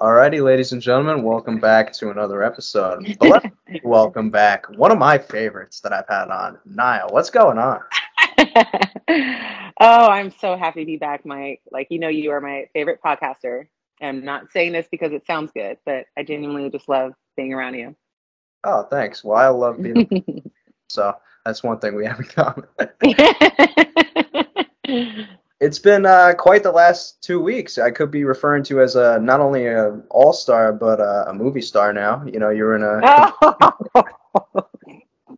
Alrighty, ladies and gentlemen, welcome back to another episode. But welcome back one of my favorites that I've had on, Nia. What's going on? oh, I'm so happy to be back, Mike. Like, you know, you are my favorite podcaster. I'm not saying this because it sounds good, but I genuinely just love being around you. Oh, thanks. Well, I love being so that's one thing we have in common. It's been uh, quite the last two weeks. I could be referring to as a not only a all star but a, a, movie star now. You know, you're in a.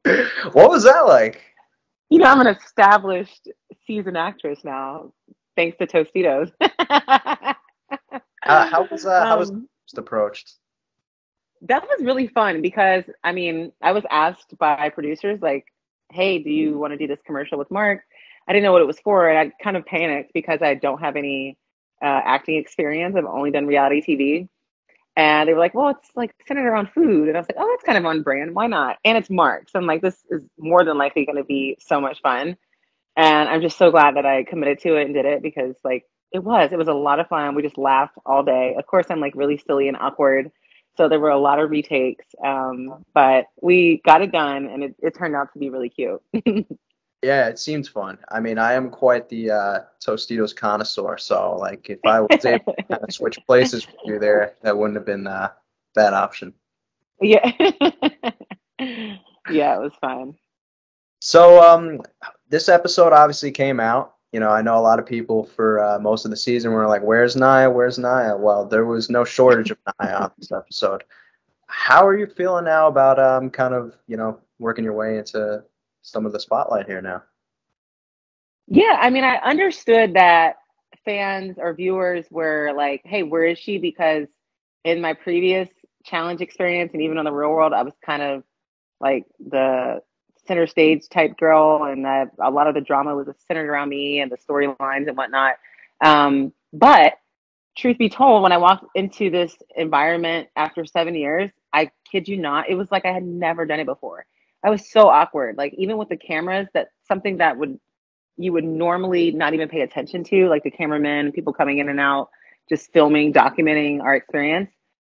what was that like? You know, I'm an established seasoned actress now, thanks to Tostitos. uh, how was uh, how was um, approached? That was really fun because I mean, I was asked by producers like, "Hey, do you want to do this commercial with Mark?" I didn't know what it was for, and I kind of panicked because I don't have any uh, acting experience. I've only done reality TV, and they were like, "Well, it's like centered around food," and I was like, "Oh, that's kind of on brand. Why not?" And it's Mark, so I'm like, "This is more than likely going to be so much fun," and I'm just so glad that I committed to it and did it because like it was, it was a lot of fun. We just laughed all day. Of course, I'm like really silly and awkward. So there were a lot of retakes, um, but we got it done, and it, it turned out to be really cute. Yeah, it seems fun. I mean, I am quite the uh, Tostitos connoisseur, so like if I was able to kind of switch places with you there, that wouldn't have been uh, bad option. Yeah. yeah, it was fun. So um, this episode obviously came out. You know, I know a lot of people for uh, most of the season were like, "Where's Nia? Where's Nia?" Well, there was no shortage of Nia on this episode. How are you feeling now about um, kind of you know working your way into some of the spotlight here now. Yeah, I mean, I understood that fans or viewers were like, "Hey, where is she?" Because in my previous challenge experience and even on the real world, I was kind of like the center stage type girl, and that a lot of the drama was centered around me and the storylines and whatnot. Um, but truth be told, when I walked into this environment after seven years, I kid you not, it was like I had never done it before. I was so awkward. Like even with the cameras, that something that would you would normally not even pay attention to, like the cameramen, people coming in and out, just filming, documenting our experience.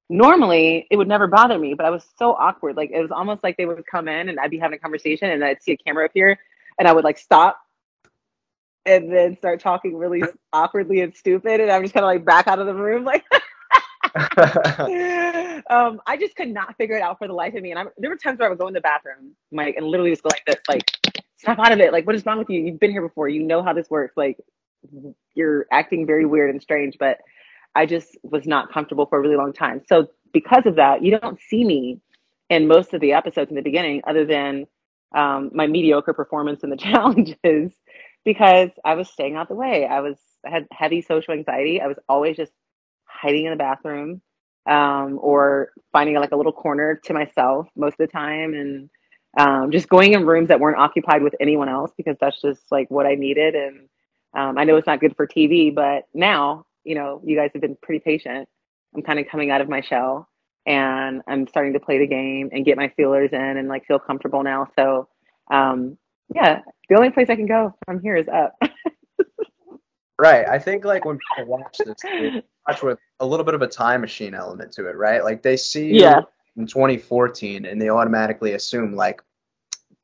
Normally, it would never bother me, but I was so awkward. Like it was almost like they would come in and I'd be having a conversation and I'd see a camera appear and I would like stop and then start talking really awkwardly and stupid and I'm just kind of like back out of the room like um, I just could not figure it out for the life of me. And I, there were times where I would go in the bathroom, Mike, and literally just go like this, like, snap out of it. Like, what is wrong with you? You've been here before. You know how this works. Like, you're acting very weird and strange. But I just was not comfortable for a really long time. So because of that, you don't see me in most of the episodes in the beginning, other than um, my mediocre performance in the challenges, because I was staying out the way. I was I had heavy social anxiety. I was always just hiding in the bathroom um, or finding like a little corner to myself most of the time and um, just going in rooms that weren't occupied with anyone else because that's just like what I needed. And um, I know it's not good for TV, but now, you know, you guys have been pretty patient. I'm kind of coming out of my shell and I'm starting to play the game and get my feelers in and like feel comfortable now. So, um, yeah, the only place I can go from here is up. right. I think like when people watch this, watch with a little bit of a time machine element to it, right? Like they see yeah. in 2014 and they automatically assume like,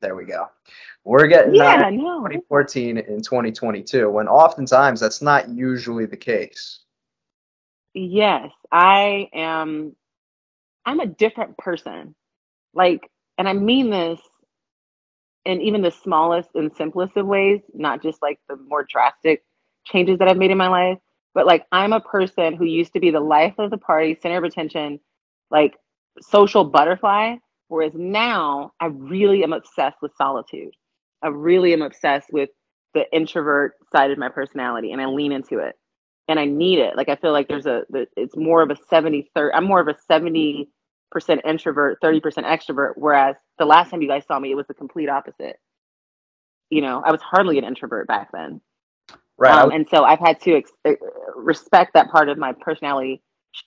there we go. We're getting yeah, no. 2014 in 2022 when oftentimes that's not usually the case. Yes, I am. I'm a different person. Like, and I mean this in even the smallest and simplest of ways, not just like the more drastic changes that I've made in my life but like I'm a person who used to be the life of the party, center of attention, like social butterfly. Whereas now I really am obsessed with solitude. I really am obsessed with the introvert side of my personality and I lean into it and I need it. Like I feel like there's a, it's more of a 70 30. I'm more of a 70% introvert, 30% extrovert. Whereas the last time you guys saw me, it was the complete opposite. You know, I was hardly an introvert back then. Right. Um, and so I've had to ex- uh, respect that part of my personality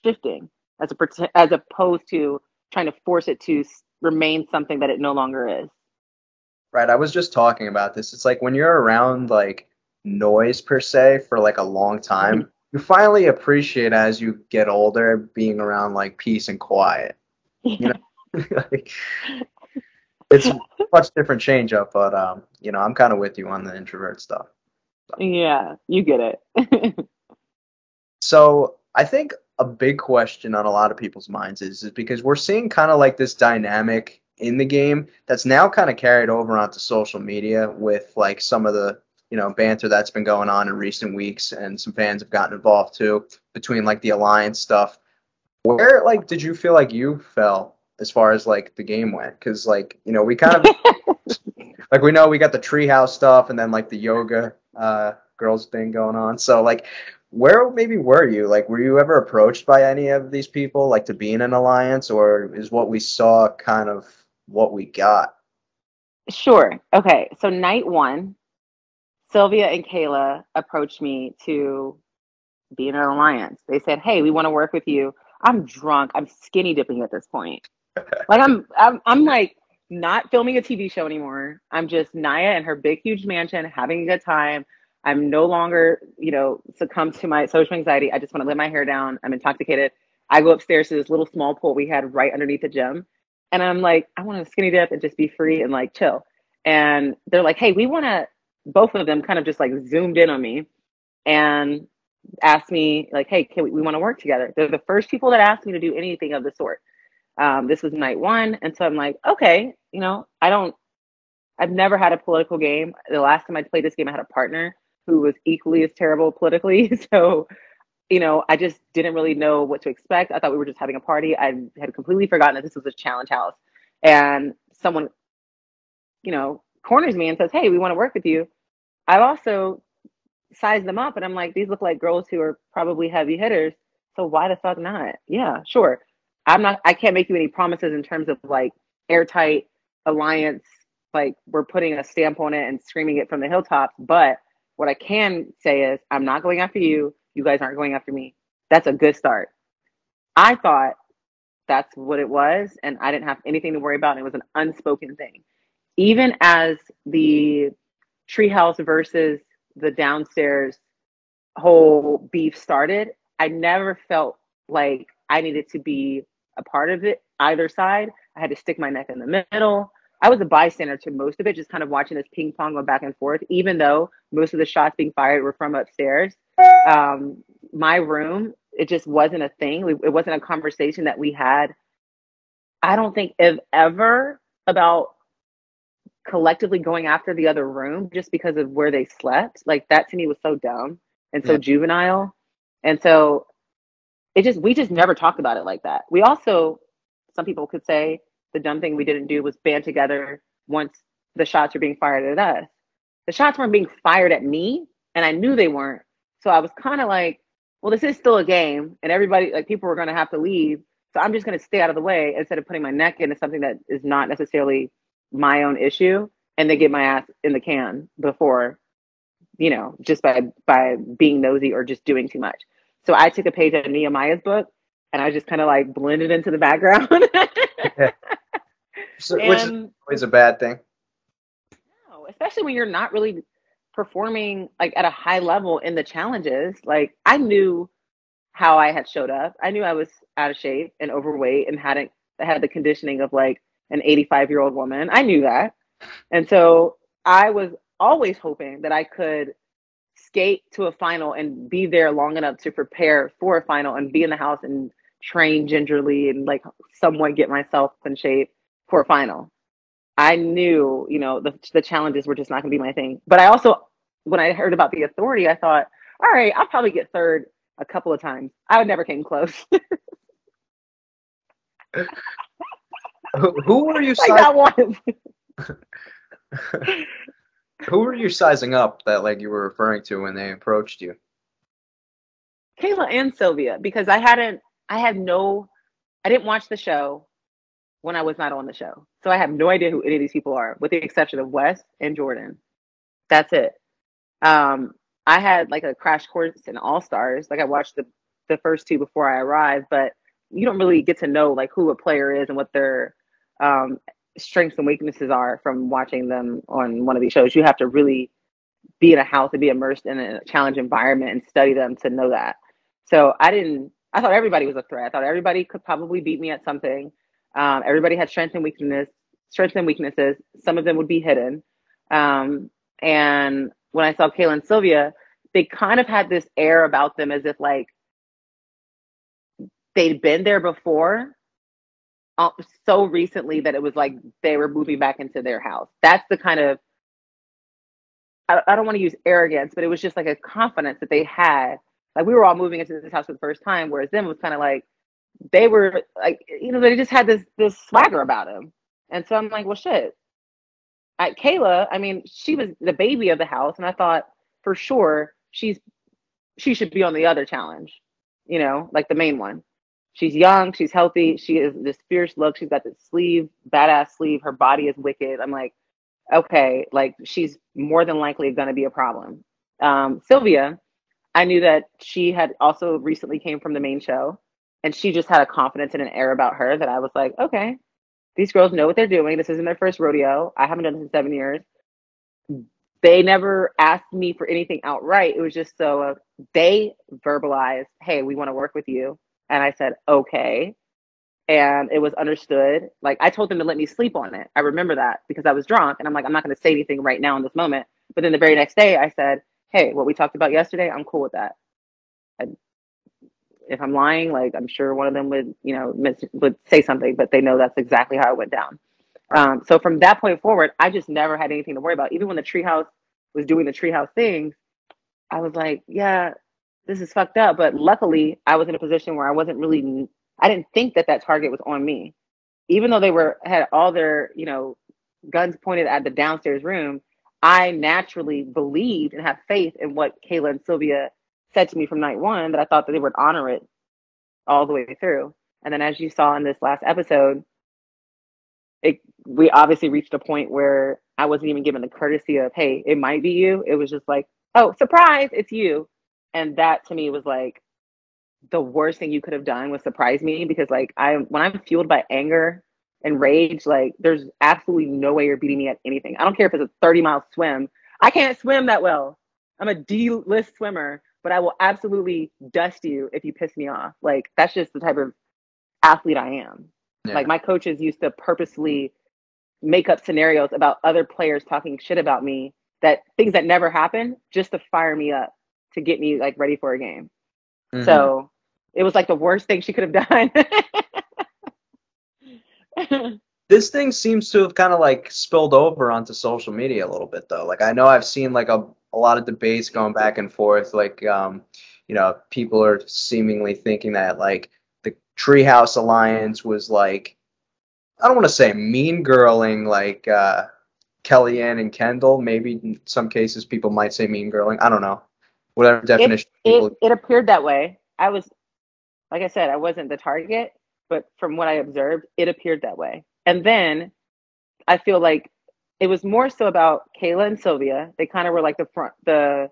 shifting as a as opposed to trying to force it to remain something that it no longer is. Right. I was just talking about this. It's like when you're around like noise per se for like a long time, you finally appreciate as you get older being around like peace and quiet. You know, like, it's a much different change up, but um, you know, I'm kind of with you on the introvert stuff. Yeah, you get it. so I think a big question on a lot of people's minds is, is because we're seeing kind of like this dynamic in the game that's now kind of carried over onto social media with like some of the you know banter that's been going on in recent weeks and some fans have gotten involved too between like the alliance stuff where like did you feel like you fell as far as like the game went because like you know we kind of like we know we got the treehouse stuff and then like the yoga uh girls thing going on. So like where maybe were you? Like were you ever approached by any of these people like to be in an alliance or is what we saw kind of what we got? Sure. Okay. So night one sylvia and kayla approached me to be in an alliance. They said hey we want to work with you. I'm drunk. I'm skinny dipping at this point. Like I'm, I'm, I'm like not filming a TV show anymore. I'm just Nia in her big, huge mansion, having a good time. I'm no longer, you know, succumb to my social anxiety. I just want to let my hair down. I'm intoxicated. I go upstairs to this little small pool we had right underneath the gym. And I'm like, I want to skinny dip and just be free and like chill. And they're like, hey, we want to, both of them kind of just like zoomed in on me and asked me, like, hey, can we, we want to work together. They're the first people that asked me to do anything of the sort. Um, this was night one. And so I'm like, okay, you know, I don't, I've never had a political game. The last time I played this game, I had a partner who was equally as terrible politically. So, you know, I just didn't really know what to expect. I thought we were just having a party. I had completely forgotten that this was a challenge house. And someone, you know, corners me and says, hey, we want to work with you. I've also sized them up and I'm like, these look like girls who are probably heavy hitters. So why the fuck not? Yeah, sure. I'm not I can't make you any promises in terms of like airtight alliance, like we're putting a stamp on it and screaming it from the hilltops. But what I can say is I'm not going after you. You guys aren't going after me. That's a good start. I thought that's what it was, and I didn't have anything to worry about. It was an unspoken thing. Even as the treehouse versus the downstairs whole beef started, I never felt like I needed to be a part of it either side. I had to stick my neck in the middle. I was a bystander to most of it, just kind of watching this ping pong go back and forth, even though most of the shots being fired were from upstairs. Um, my room, it just wasn't a thing. It wasn't a conversation that we had. I don't think if ever about collectively going after the other room just because of where they slept. Like that to me was so dumb and so yeah. juvenile. And so it just we just never talked about it like that. We also some people could say the dumb thing we didn't do was band together once the shots were being fired at us. The shots weren't being fired at me, and I knew they weren't. So I was kind of like, well, this is still a game, and everybody like people were going to have to leave. So I'm just going to stay out of the way instead of putting my neck into something that is not necessarily my own issue, and they get my ass in the can before, you know, just by by being nosy or just doing too much. So I took a page out of Nehemiah's book and I just kind of like blended into the background. so, and, which is always a bad thing. No, especially when you're not really performing like at a high level in the challenges. Like I knew how I had showed up. I knew I was out of shape and overweight and hadn't had the conditioning of like an 85 year old woman. I knew that. And so I was always hoping that I could skate to a final and be there long enough to prepare for a final and be in the house and train gingerly and like somewhat get myself in shape for a final. I knew, you know, the the challenges were just not going to be my thing. But I also, when I heard about the authority, I thought, all right, I'll probably get third a couple of times. I would never came close. who, who were you? Like that one. Who were you sizing up that like you were referring to when they approached you? Kayla and Sylvia, because I hadn't, I had no, I didn't watch the show when I was not on the show. So I have no idea who any of these people are, with the exception of Wes and Jordan. That's it. Um, I had like a crash course in All Stars. Like I watched the the first two before I arrived, but you don't really get to know like who a player is and what their um, strengths and weaknesses are from watching them on one of these shows. You have to really be in a house and be immersed in a challenge environment and study them to know that. So I didn't. I thought everybody was a threat. I thought everybody could probably beat me at something. Um, everybody had strengths and weaknesses. Strengths and weaknesses. Some of them would be hidden. Um, and when I saw Kayla and Sylvia, they kind of had this air about them as if like they'd been there before uh, so recently that it was like they were moving back into their house. That's the kind of I, I don't want to use arrogance, but it was just like a confidence that they had. Like we were all moving into this house for the first time, whereas them was kind of like they were like you know they just had this this swagger about them. And so I'm like, well, shit. At Kayla, I mean, she was the baby of the house, and I thought for sure she's she should be on the other challenge, you know, like the main one. She's young, she's healthy, she is this fierce look. She's got this sleeve, badass sleeve. Her body is wicked. I'm like, okay, like she's more than likely going to be a problem. Um, Sylvia, I knew that she had also recently came from the main show, and she just had a confidence and an air about her that I was like, okay, these girls know what they're doing. This isn't their first rodeo. I haven't done this in seven years. They never asked me for anything outright. It was just so uh, they verbalized, hey, we want to work with you. And I said, okay. And it was understood. Like I told them to let me sleep on it. I remember that because I was drunk and I'm like, I'm not going to say anything right now in this moment. But then the very next day, I said, hey, what we talked about yesterday, I'm cool with that. And if I'm lying, like I'm sure one of them would, you know, miss, would say something, but they know that's exactly how it went down. Um, so from that point forward, I just never had anything to worry about. Even when the treehouse was doing the treehouse things, I was like, yeah, this is fucked up. But luckily, I was in a position where I wasn't really, I didn't think that that target was on me. Even though they were had all their, you know, guns pointed at the downstairs room, I naturally believed and had faith in what Kayla and Sylvia said to me from night one that I thought that they would honor it all the way through. And then as you saw in this last episode, it we obviously reached a point where I wasn't even given the courtesy of, hey, it might be you. It was just like, oh, surprise, it's you. And that to me was like the worst thing you could have done was surprise me because like I when I'm fueled by anger and rage, like there's absolutely no way you're beating me at anything. I don't care if it's a 30 mile swim. I can't swim that well. I'm a D list swimmer, but I will absolutely dust you if you piss me off. Like that's just the type of athlete I am. Yeah. Like my coaches used to purposely make up scenarios about other players talking shit about me that things that never happen just to fire me up to get me like ready for a game. Mm-hmm. So it was like the worst thing she could have done. this thing seems to have kind of like spilled over onto social media a little bit though. Like I know I've seen like a, a lot of debates going back and forth. Like um, you know, people are seemingly thinking that like the Treehouse Alliance was like I don't want to say mean girling like uh, Kellyanne and Kendal. Maybe in some cases people might say mean girling. I don't know. Whatever definition. It, it, it appeared that way. I was, like I said, I wasn't the target, but from what I observed, it appeared that way. And then I feel like it was more so about Kayla and Sylvia. They kind of were like the front, the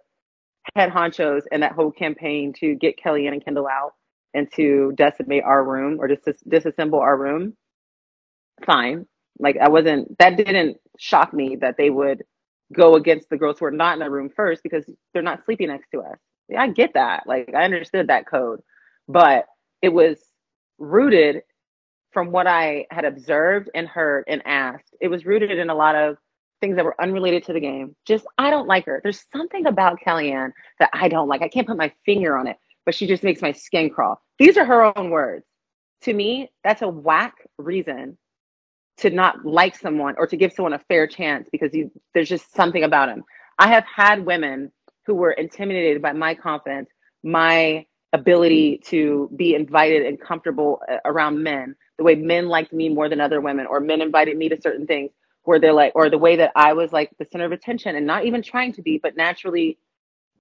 head honchos in that whole campaign to get Kellyanne and Kendal out and to decimate our room or just dis- disassemble our room fine. Like I wasn't that didn't shock me that they would go against the girls who are not in the room first because they're not sleeping next to us. I get that. Like I understood that code. But it was rooted from what I had observed and heard and asked. It was rooted in a lot of things that were unrelated to the game. Just I don't like her. There's something about Kellyanne that I don't like. I can't put my finger on it, but she just makes my skin crawl. These are her own words. To me, that's a whack reason to not like someone or to give someone a fair chance because you, there's just something about him. I have had women who were intimidated by my confidence, my ability to be invited and comfortable uh, around men, the way men liked me more than other women, or men invited me to certain things where they're like, or the way that I was like the center of attention and not even trying to be, but naturally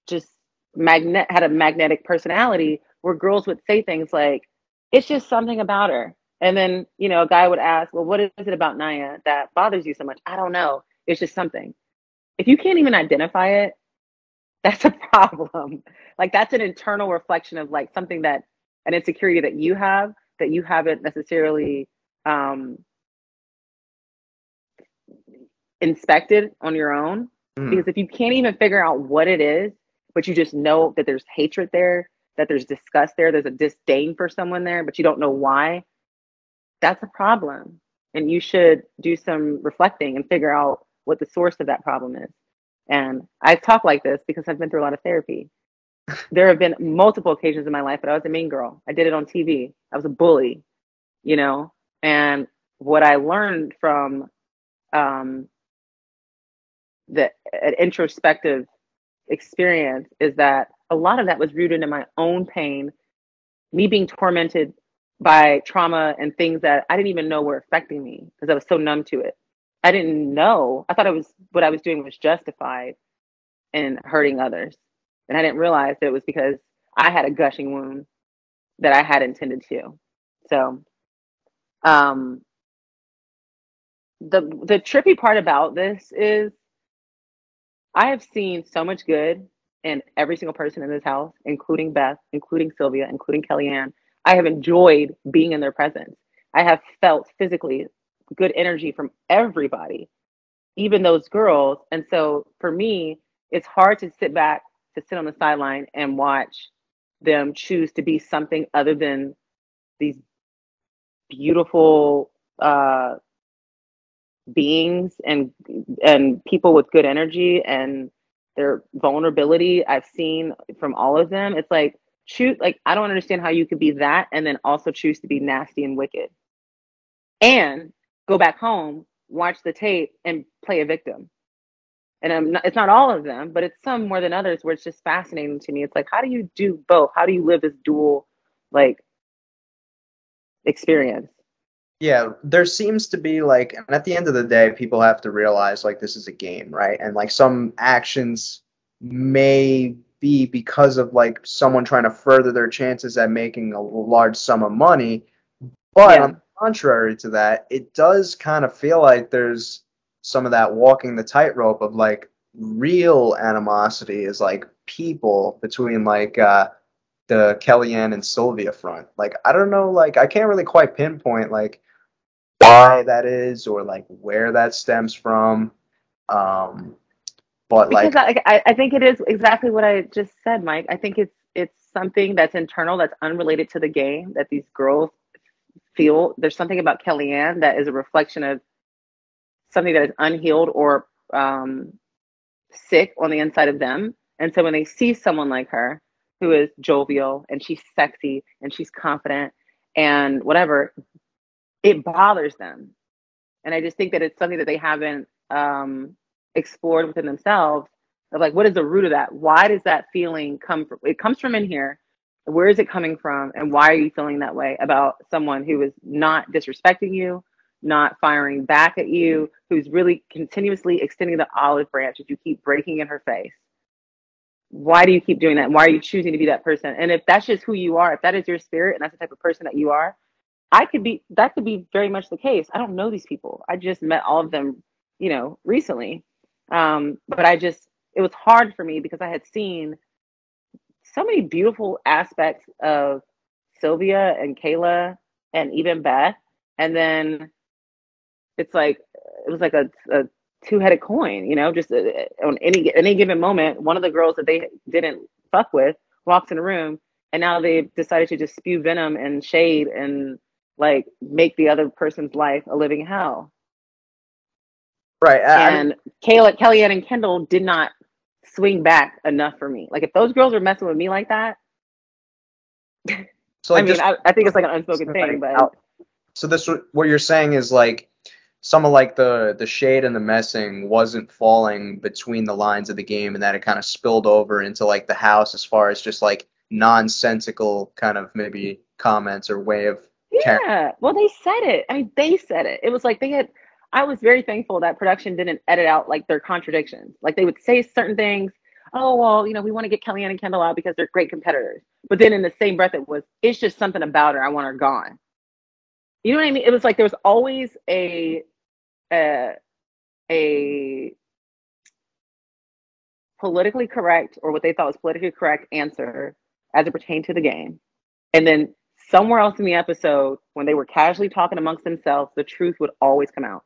just magnet had a magnetic personality where girls would say things like, it's just something about her. And then, you know, a guy would ask, well, what is it about Nia that bothers you so much? I don't know. It's just something. If you can't even identify it, that's a problem. like that's an internal reflection of like something that an insecurity that you have that you haven't necessarily um, inspected on your own. Mm. Because if you can't even figure out what it is, but you just know that there's hatred there, that there's disgust there, there's a disdain for someone there, but you don't know why, that's a problem. And you should do some reflecting and figure out what the source of that problem is. And I talk like this because I've been through a lot of therapy. there have been multiple occasions in my life that I was a mean girl. I did it on TV. I was a bully, you know. And what I learned from um, the an introspective experience is that a lot of that was rooted in my own pain, me being tormented by trauma and things that I didn't even know were affecting me because I was so numb to it. I didn't know. I thought it was what I was doing was justified in hurting others. And I didn't realize that it was because I had a gushing wound that I had intended to. So um the the trippy part about this is I have seen so much good in every single person in this house, including Beth, including Sylvia, including Kellyanne. I have enjoyed being in their presence. I have felt physically good energy from everybody, even those girls. And so for me, it's hard to sit back, to sit on the sideline and watch them choose to be something other than these beautiful uh, beings and and people with good energy and their vulnerability I've seen from all of them. It's like choose like I don't understand how you could be that and then also choose to be nasty and wicked. And go back home, watch the tape and play a victim. And I'm not, it's not all of them, but it's some more than others where it's just fascinating to me. It's like how do you do both? How do you live this dual like experience? Yeah, there seems to be like, and at the end of the day, people have to realize like this is a game, right? And like some actions may be because of like someone trying to further their chances at making a large sum of money. But yeah. on the contrary to that, it does kind of feel like there's some of that walking the tightrope of like real animosity is like people between like uh the Kellyanne and Sylvia front. Like I don't know, like I can't really quite pinpoint like why that is or like where that stems from. Um, but because like I, I think it is exactly what I just said, Mike. I think it's it's something that's internal, that's unrelated to the game, that these girls feel. There's something about Kellyanne that is a reflection of something that is unhealed or um, sick on the inside of them. And so when they see someone like her, who is jovial and she's sexy and she's confident and whatever, it bothers them. And I just think that it's something that they haven't um, explored within themselves of like, what is the root of that? Why does that feeling come from? It comes from in here. Where is it coming from? And why are you feeling that way about someone who is not disrespecting you, not firing back at you, who's really continuously extending the olive branch that you keep breaking in her face? Why do you keep doing that? Why are you choosing to be that person? And if that's just who you are, if that is your spirit and that's the type of person that you are, I could be that could be very much the case. I don't know these people. I just met all of them, you know, recently. Um, but I just it was hard for me because I had seen so many beautiful aspects of Sylvia and Kayla and even Beth, and then it's like it was like a, a two-headed coin, you know. Just uh, on any any given moment, one of the girls that they didn't fuck with walks in a room, and now they've decided to just spew venom and shade and like make the other person's life a living hell. Right. I, and Kayla, Kellyanne, and Kendal did not swing back enough for me. Like if those girls were messing with me like that, so like I mean, I, I, think it's like an unspoken thing. But so this what you're saying is like some of like the the shade and the messing wasn't falling between the lines of the game, and that it kind of spilled over into like the house as far as just like nonsensical kind of maybe comments or way of yeah. Well, they said it. I mean, they said it. It was like they had. I was very thankful that production didn't edit out like their contradictions. Like they would say certain things. Oh well, you know, we want to get Kellyanne and Kendal out because they're great competitors. But then in the same breath, it was it's just something about her. I want her gone. You know what I mean? It was like there was always a a, a politically correct or what they thought was politically correct answer as it pertained to the game, and then somewhere else in the episode, when they were casually talking amongst themselves, the truth would always come out.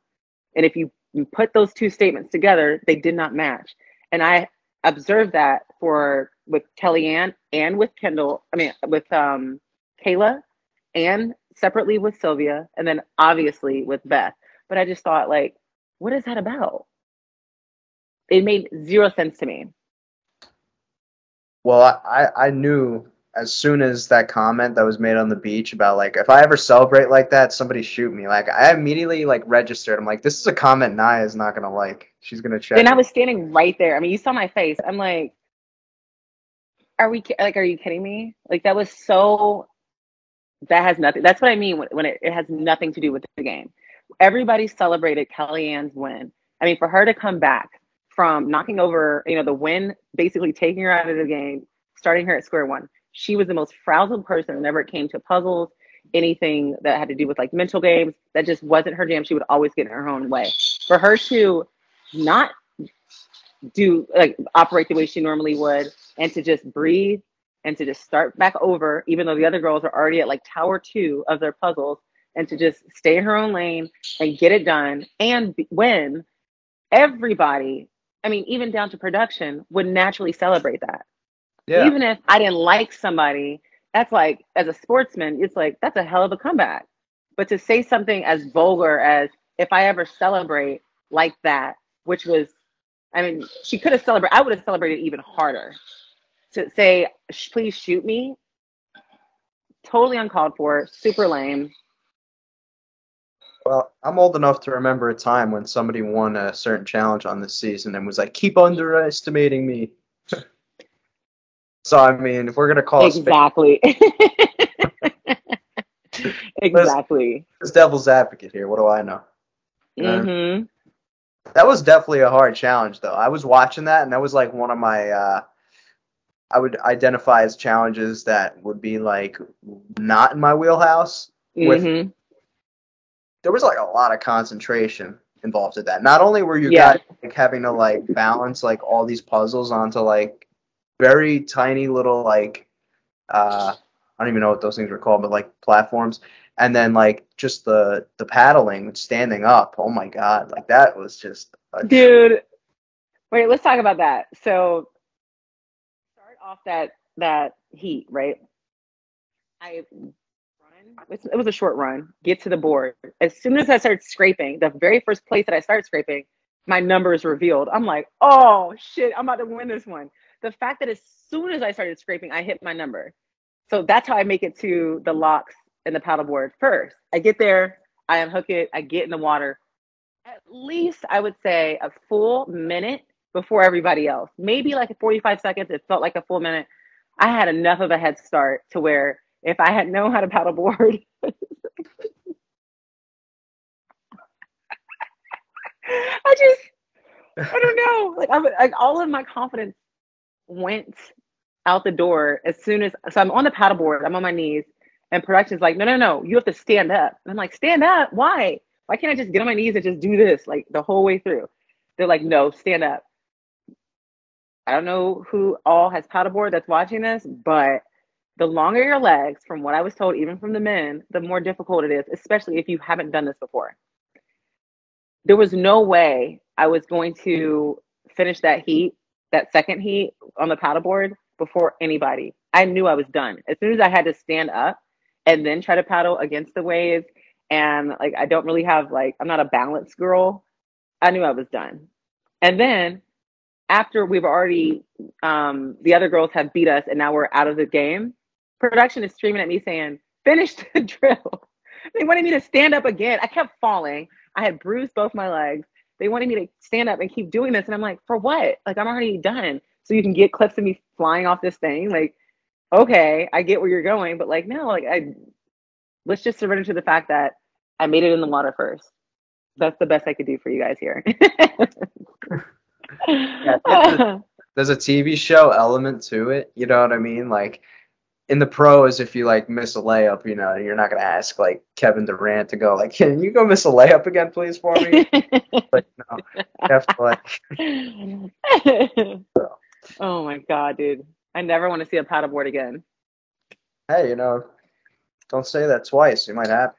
And if you you put those two statements together, they did not match. And I observed that for with Kellyanne and with Kendal. I mean, with um, Kayla, and separately with Sylvia, and then obviously with Beth. But I just thought, like, what is that about? It made zero sense to me. Well, I, I knew as soon as that comment that was made on the beach about like if I ever celebrate like that, somebody shoot me. Like I immediately like registered. I'm like, this is a comment Nia is not gonna like. She's gonna check. And I was standing right there. I mean, you saw my face. I'm like, are we like, are you kidding me? Like that was so. That has nothing. That's what I mean when, when it, it has nothing to do with the game. Everybody celebrated Kellyanne's win. I mean, for her to come back from knocking over, you know, the win, basically taking her out of the game, starting her at square one she was the most frazzled person whenever it came to puzzles, anything that had to do with like mental games. That just wasn't her jam. She would always get in her own way. For her to not do like operate the way she normally would and to just breathe and to just start back over, even though the other girls are already at like tower two of their puzzles, and to just stay in her own lane and get it done and win, everybody, I mean, even down to production, would naturally celebrate that. Yeah. Even if I didn't like somebody, that's like, as a sportsman, it's like, that's a hell of a comeback. But to say something as vulgar as, if I ever celebrate like that, which was, I mean, she could have celebrated, I would have celebrated even harder. To say, please shoot me, totally uncalled for, super lame. Well, I'm old enough to remember a time when somebody won a certain challenge on this season and was like, keep underestimating me. So I mean, if we're gonna call exactly, exactly, it's devil's advocate here. What do I know? Mm-hmm. that was definitely a hard challenge, though. I was watching that, and that was like one of my. Uh, I would identify as challenges that would be like not in my wheelhouse. With mm-hmm. there was like a lot of concentration involved in that. Not only were you yeah. guys like having to like balance like all these puzzles onto like very tiny little like uh I don't even know what those things were called, but like platforms. And then like just the the paddling, standing up. Oh my god, like that was just dude. Wait, let's talk about that. So start off that that heat, right? I run. It was a short run. Get to the board. As soon as I started scraping, the very first place that I started scraping, my number is revealed. I'm like, oh shit, I'm about to win this one the fact that as soon as I started scraping, I hit my number. So that's how I make it to the locks and the paddleboard first. I get there, I unhook it, I get in the water. At least I would say a full minute before everybody else. Maybe like 45 seconds. It felt like a full minute. I had enough of a head start to where if I had known how to paddleboard, I just I don't know. Like I'm like all of my confidence went out the door as soon as so I'm on the paddleboard, I'm on my knees, and production's like, no, no, no, you have to stand up. And I'm like, stand up? Why? Why can't I just get on my knees and just do this like the whole way through? They're like, no, stand up. I don't know who all has paddleboard that's watching this, but the longer your legs, from what I was told, even from the men, the more difficult it is, especially if you haven't done this before. There was no way I was going to finish that heat that second heat on the paddleboard before anybody. I knew I was done. As soon as I had to stand up and then try to paddle against the waves, and like I don't really have like I'm not a balance girl. I knew I was done. And then after we've already um, the other girls have beat us and now we're out of the game, production is screaming at me saying, "Finish the drill." they wanted me to stand up again. I kept falling. I had bruised both my legs they wanted me to stand up and keep doing this. And I'm like, for what? Like, I'm already done. So you can get clips of me flying off this thing. Like, okay, I get where you're going, but like, no, like, I let's just surrender to the fact that I made it in the water first. That's the best I could do for you guys here. yeah, there's, a, there's a TV show element to it. You know what I mean? Like, in the pros, if you like miss a layup, you know, you're not gonna ask like Kevin Durant to go like, can you go miss a layup again, please, for me? but no, you have to like. so. Oh my god, dude! I never want to see a paddleboard again. Hey, you know, don't say that twice. It might happen.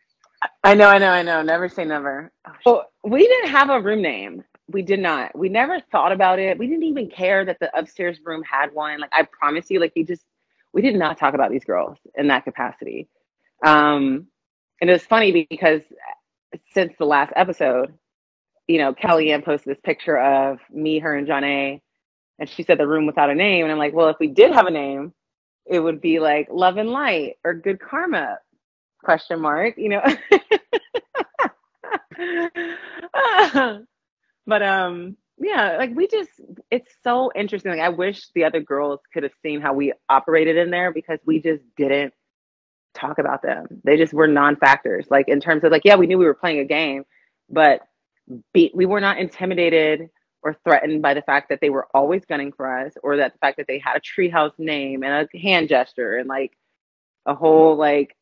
I know, I know, I know. Never say never. Oh, well, we didn't have a room name. we did not. We never thought about it. We didn't even care that the upstairs room had one. Like I promise you, like you just we did not talk about these girls in that capacity. Um, and it was funny because since the last episode, you know, Kellyanne posted this picture of me, her, and Jonna, and she said the room without a name. And I'm like, well, if we did have a name, it would be like Love and Light or Good Karma? Question mark. You know. but um, yeah, like we just, it's so interesting. Like I wish the other girls could have seen how we operated in there because we just didn't talk about them. They just were non-factors. Like in terms of like, yeah, we knew we were playing a game, but be, we were not intimidated or threatened by the fact that they were always gunning for us or that the fact that they had a treehouse name and a hand gesture and like a whole like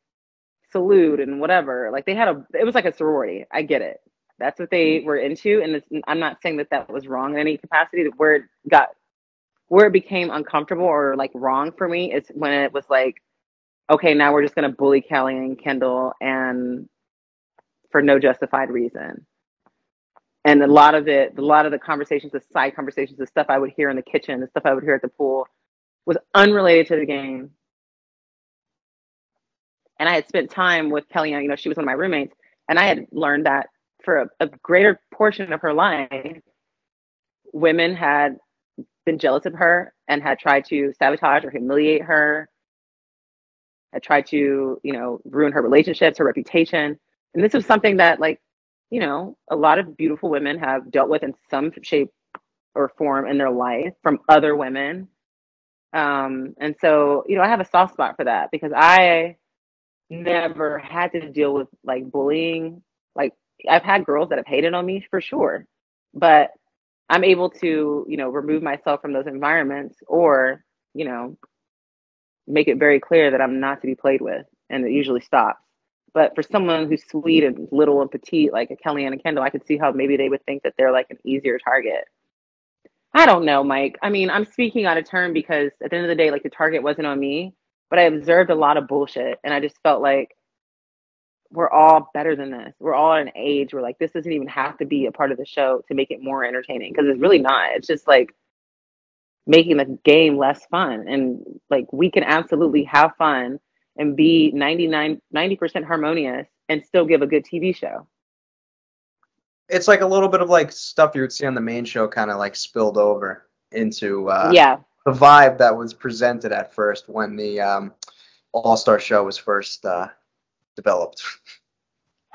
salute and whatever. Like they had a, it was like a sorority. I get it. That's what they were into. And I'm not saying that that was wrong in any capacity. Where it got, where it became uncomfortable or like wrong for me is when it was like, okay, now we're just going to bully Kelly and Kendal and for no justified reason. And a lot of it, a lot of the conversations, the side conversations, the stuff I would hear in the kitchen, the stuff I would hear at the pool was unrelated to the game. And I had spent time with Kelly, you know, she was one of my roommates, and I had learned that for a, a greater portion of her life, women had been jealous of her and had tried to sabotage or humiliate her had tried to, you know, ruin her relationships, her reputation. And this was something that, like, you know, a lot of beautiful women have dealt with in some shape or form in their life from other women. Um, and so, you know, I have a soft spot for that because I never had to deal with like bullying. Like, I've had girls that have hated on me for sure, but I'm able to, you know, remove myself from those environments or, you know, make it very clear that I'm not to be played with, and it usually stops. But for someone who's sweet and little and petite, like a Kellyanne and Kendal, I could see how maybe they would think that they're like an easier target. I don't know, Mike. I mean, I'm speaking out of turn because at the end of the day, like the target wasn't on me, but I observed a lot of bullshit, and I just felt like we're all better than this. We're all at an age where like this doesn't even have to be a part of the show to make it more entertaining because it's really not. It's just like making the game less fun. And like we can absolutely have fun and be 99 90% harmonious and still give a good TV show. It's like a little bit of like stuff you would see on the main show kind of like spilled over into uh yeah the vibe that was presented at first when the um all-star show was first uh developed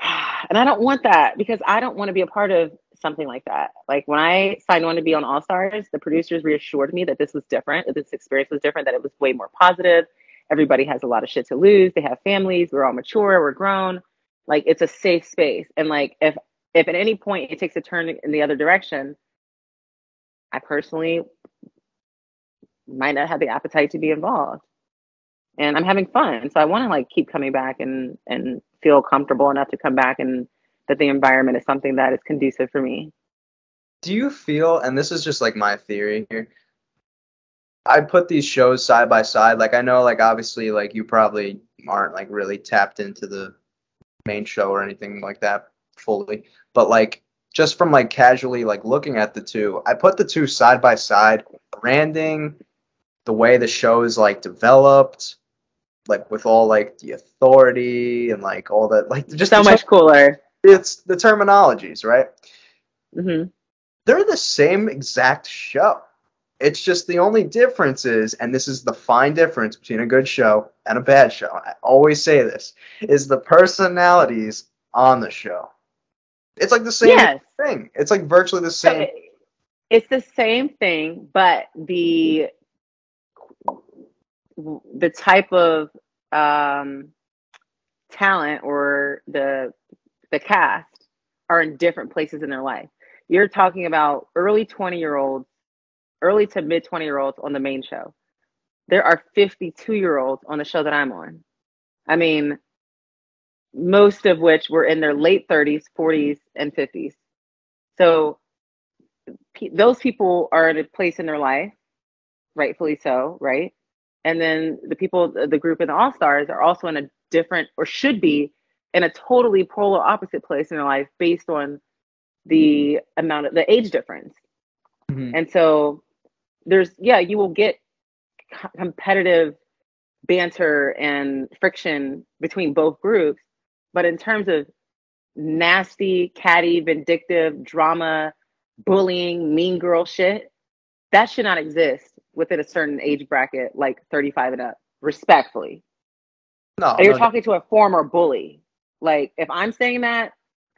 and i don't want that because i don't want to be a part of something like that. Like when I signed on to be on All Stars, the producers reassured me that this was different, that this experience was different, that it was way more positive. Everybody has a lot of shit to lose. They have families. We're all mature. We're grown. Like it's a safe space. And like if if at any point it takes a turn in the other direction, I personally might not have the appetite to be involved. And I'm having fun. So I want to like keep coming back and and feel comfortable enough to come back and that the environment is something that is conducive for me. Do you feel, and this is just like my theory here, I put these shows side by side. Like I know, like obviously, like you probably aren't like really tapped into the main show or anything like that fully, but like just from like casually like looking at the two, I put the two side by side. Branding, the way the show is like developed, like with all like the authority and like all that, like just so much cooler it's the terminologies, right? Mm-hmm. They're the same exact show. It's just the only difference is, and this is the fine difference between a good show and a bad show. I always say this is the personalities on the show. It's like the same yes. thing. It's like virtually the same. So it's the same thing, but the the type of um, talent or the the cast are in different places in their life. You're talking about early 20 year olds, early to mid 20 year olds on the main show. There are 52 year olds on the show that I'm on. I mean, most of which were in their late 30s, 40s, and 50s. So those people are at a place in their life, rightfully so, right? And then the people, the group in the All Stars are also in a different, or should be in a totally polar opposite place in their life based on the amount of the age difference. Mhm. And so there's yeah, you will get co- competitive banter and friction between both groups, but in terms of nasty, catty, vindictive drama, bullying, mean girl shit, that should not exist within a certain age bracket, like 35 and up, respectfully. No, And you're no, talking to a former bully. Like, if I'm saying that,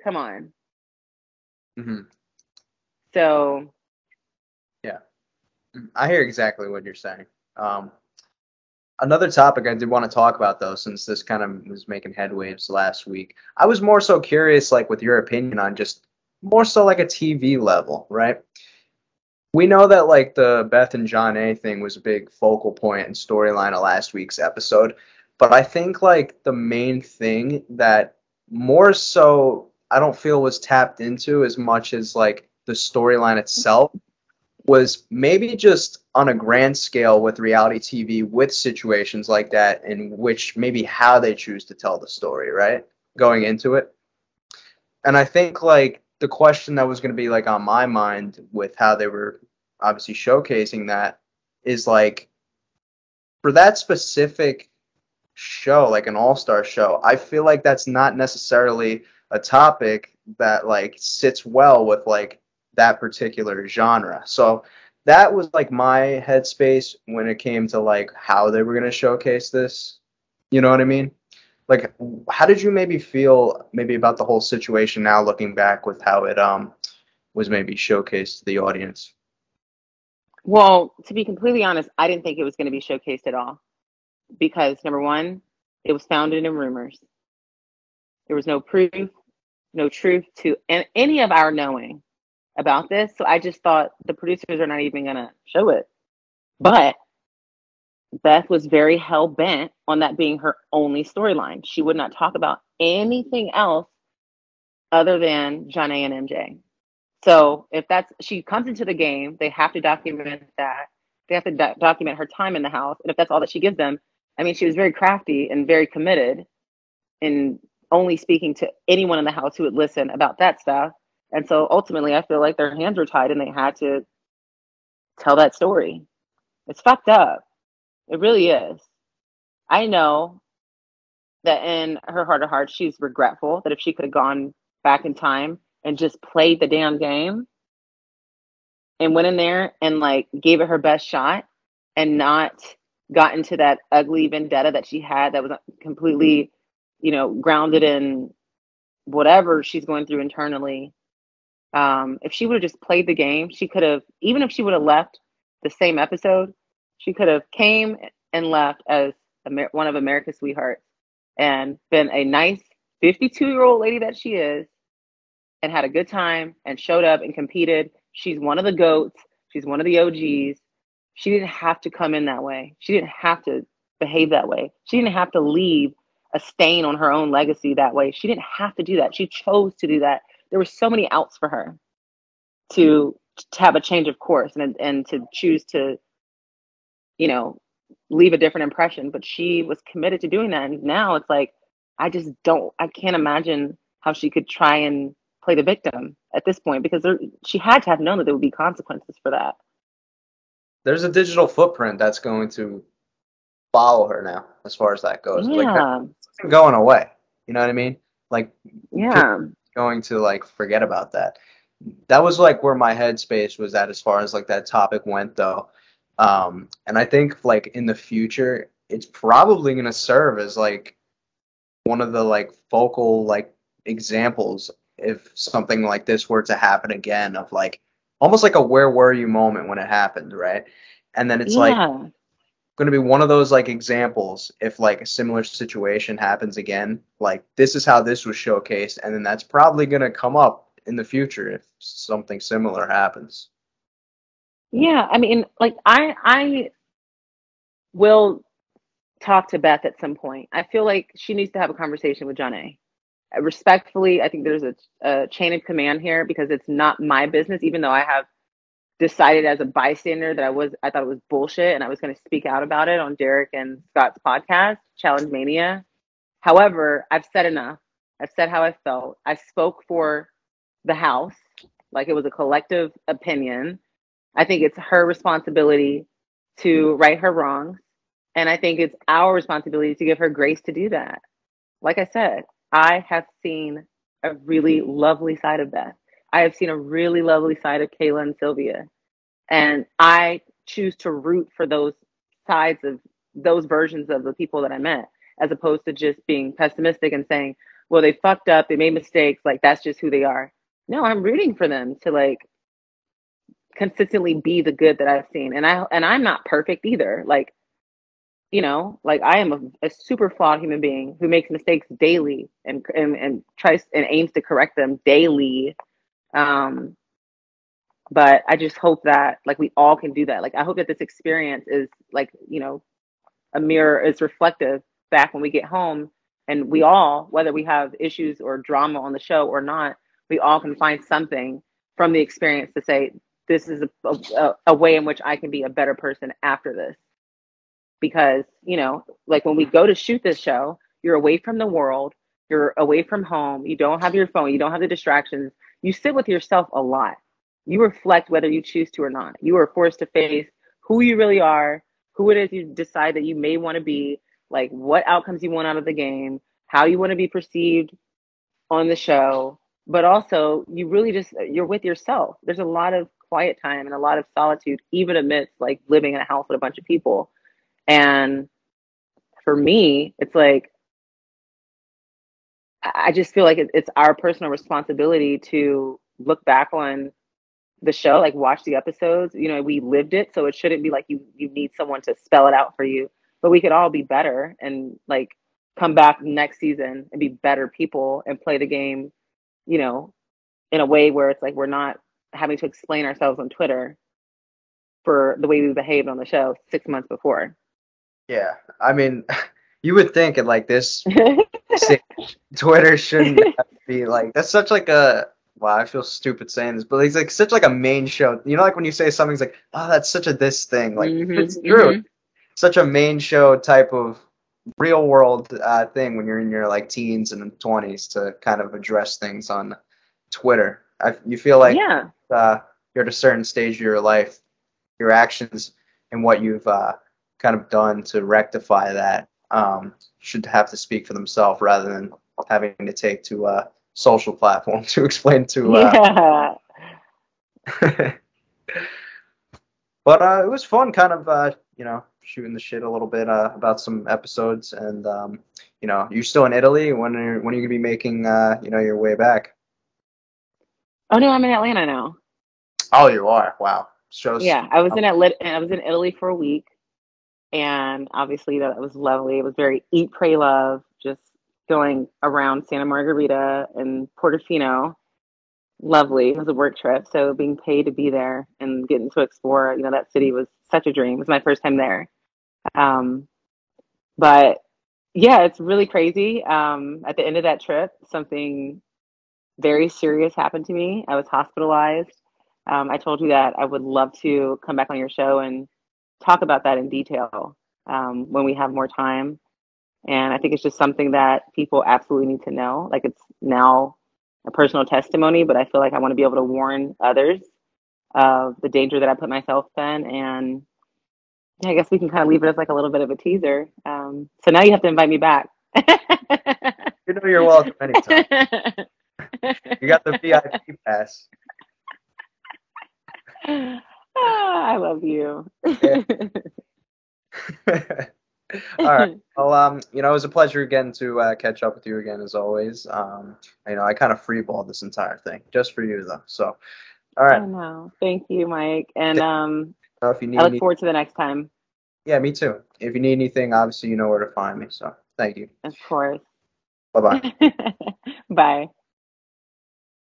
come on. mhm. So, Yeah. I hear exactly what you're saying. Um, another topic I did want to talk about though, since this kind of was making headwaves last week, I was more so curious, like with your opinion on just more so like a TV level, right? We know that like the Beth and Jonna thing was a big focal point and storyline of last week's episode, but I think like the main thing that more so I don't feel was tapped into as much as like the storyline itself was maybe just on a grand scale with reality TV with situations like that in which maybe how they choose to tell the story, right? Going into it. And I think like the question that was going to be like on my mind with how they were obviously showcasing that is like for that specific show, like an all-star show, I feel like that's not necessarily a topic that like sits well with like that particular genre. So that was like my headspace when it came to like how they were going to showcase this. You know what I mean? Like how did you maybe feel maybe about the whole situation now looking back with how it um was maybe showcased to the audience? well, to be completely honest, I didn't think it was going to be showcased at all because number one, it was founded in rumors. There was no proof, no truth to an- any of our knowing about this. So I just thought the producers are not even going to show it. But Beth was very hell bent on that being her only storyline. She would not talk about anything else other than A and MJ. So if that's she comes into the game, they have to document that. They have to do- document her time in the house, and if that's all that she gives them, I mean, she was very crafty and very committed in only speaking to anyone in the house who would listen about that stuff. And so ultimately, I feel like their hands were tied and they had to tell that story. It's fucked up. It really is. I know that in her heart of hearts, she's regretful that if she could have gone back in time and just played the damn game and went in there and like gave it her best shot and not got into that ugly vendetta that she had that was completely, you know, grounded in whatever she's going through internally. Um, if she would have just played the game, she could have, even if she would have left the same episode, she could have came and left as Amer- one of America's sweethearts and been a nice 52 year old lady that she is and had a good time and showed up and competed. She's one of the goats. She's one of the OGs. She didn't have to come in that way. She didn't have to behave that way. She didn't have to leave a stain on her own legacy that way. She didn't have to do that. She chose to do that. There were so many outs for her to, to have a change of course and and to choose to, you know, leave a different impression. But she was committed to doing that. And now it's like, I just don't, I can't imagine how she could try and play the victim at this point because there, she had to have known that there would be consequences for that. There's a digital footprint that's going to follow her now as far as that goes. Like Yeah, going away. You know what I mean? Like yeah, going to like forget about that. That was like where my headspace was at as far as like that topic went though. Um, and I think like in the future, it's probably gonna serve as like one of the like focal like examples if something like this were to happen again of like almost like a where were you moment when it happened, right? And then it's like going to be one of those like examples if like a similar situation happens again like this is how this was showcased and then that's probably going to come up in the future if something similar happens Yeah, I mean, like I I will talk to Beth at some point. I feel like she needs to have a conversation with Jonna. Respectfully, I think there's a, a chain of command here because it's not my business. Even though I have decided as a bystander that I was I thought it was bullshit and I was going to speak out about it on Derek and Scott's podcast, Challenge Mania. However, I've said enough. I've said how I felt. I spoke for the house Like it was a collective opinion. I think it's her responsibility to right her wrongs. And I think it's our responsibility to give her grace to do that. Like I said, I have seen a really lovely side of Beth. I have seen a really lovely side of Kailah and Sylvia. And I choose to root for those sides of those versions of the people that I met, as opposed to just being pessimistic and saying, well, they fucked up, they made mistakes, like that's just who they are. No, I'm rooting for them to like consistently be the good that I've seen. And I and I'm not perfect either. Like, you know, like I am a, a super flawed human being who makes mistakes daily and and, and tries and aims to correct them daily. Um but I just hope that like we all can do that. Like I hope that this experience is like, you know, a mirror is reflective back when we get home and we all whether we have issues or drama on the show or not we all can find something from the experience to say this is a, a, a, way in which i can be a better person after this. Because you know like when we go to shoot this show you're away from the world you're away from home you don't have your phone you don't have the distractions you sit with yourself a lot. You reflect whether you choose to or not. You are forced to face who you really are who it is you decide that you may want to be like what outcomes you want out of the game, how you want to be perceived on the show, but also you really just you're with yourself. There's a lot of quiet time and a lot of solitude, even amidst like living in a house with a bunch of people. And for me, it's like I just feel like it's our personal responsibility to look back on the show, like watch the episodes. You know, we lived it, so it shouldn't be like you you need someone to spell it out for you but we could all be better and like come back next season and be better people and play the game, you know, in a way where it's like we're not having to explain ourselves on Twitter for the way we behaved on the show six months before. Yeah, I mean, you would think at like this, Twitter shouldn't be like that's such like a wow. I feel stupid saying this, but it's like such like a main show. You know, like when you say something's like, oh, that's such a this thing. Like mm-hmm, it's true. Mm-hmm such a main show type of real world uh, thing when you're in your like teens and 20s to kind of address things on Twitter. I, you feel like yeah. Uh, you're at a certain stage of your life, your actions and what you've uh, kind of done to rectify that um, should have to speak for themselves rather than having to take to a social platform to explain to. Uh, yeah. but uh, it was fun, kind of, uh, you know, shooting the shit a little bit uh, about some episodes, and um, you know, you're still in Italy. When are when are you gonna be making uh, you know your way back? Oh no, I'm in Atlanta now. Oh, you are. Wow. Shows. Yeah, I was in Atl- I was in Italy for a week, and obviously that was lovely. It was very eat, pray, love. Just going around Santa Margherita and Portofino. Lovely. It was a work trip, so being paid to be there and getting to explore, you know, that city was such a dream. It was my first time there. Um, but yeah, it's really crazy. Um, at the end of that trip, something very serious happened to me. I was hospitalized. Um, I told you that I would love to come back on your show and talk about that in detail um, when we have more time. And I think it's just something that people absolutely need to know. Like it's now a personal testimony, but I feel like I want to be able to warn others of the danger that I put myself in. And I guess we can kind of leave it as like a little bit of a teaser. Um, so now you have to invite me back. you know you're welcome anytime. you got the VIP pass. Oh, I love you. All right. Well, um, you know, it was a pleasure again to uh, catch up with you again as always. Um, you know, I kind of freeballed this entire thing just for you though. So, all right. I know. Thank you, Mike. And um, if you need I look forward to the next time. Yeah, me too. If you need anything, obviously you know where to find me. So thank you. Of course. Bye-bye. Bye.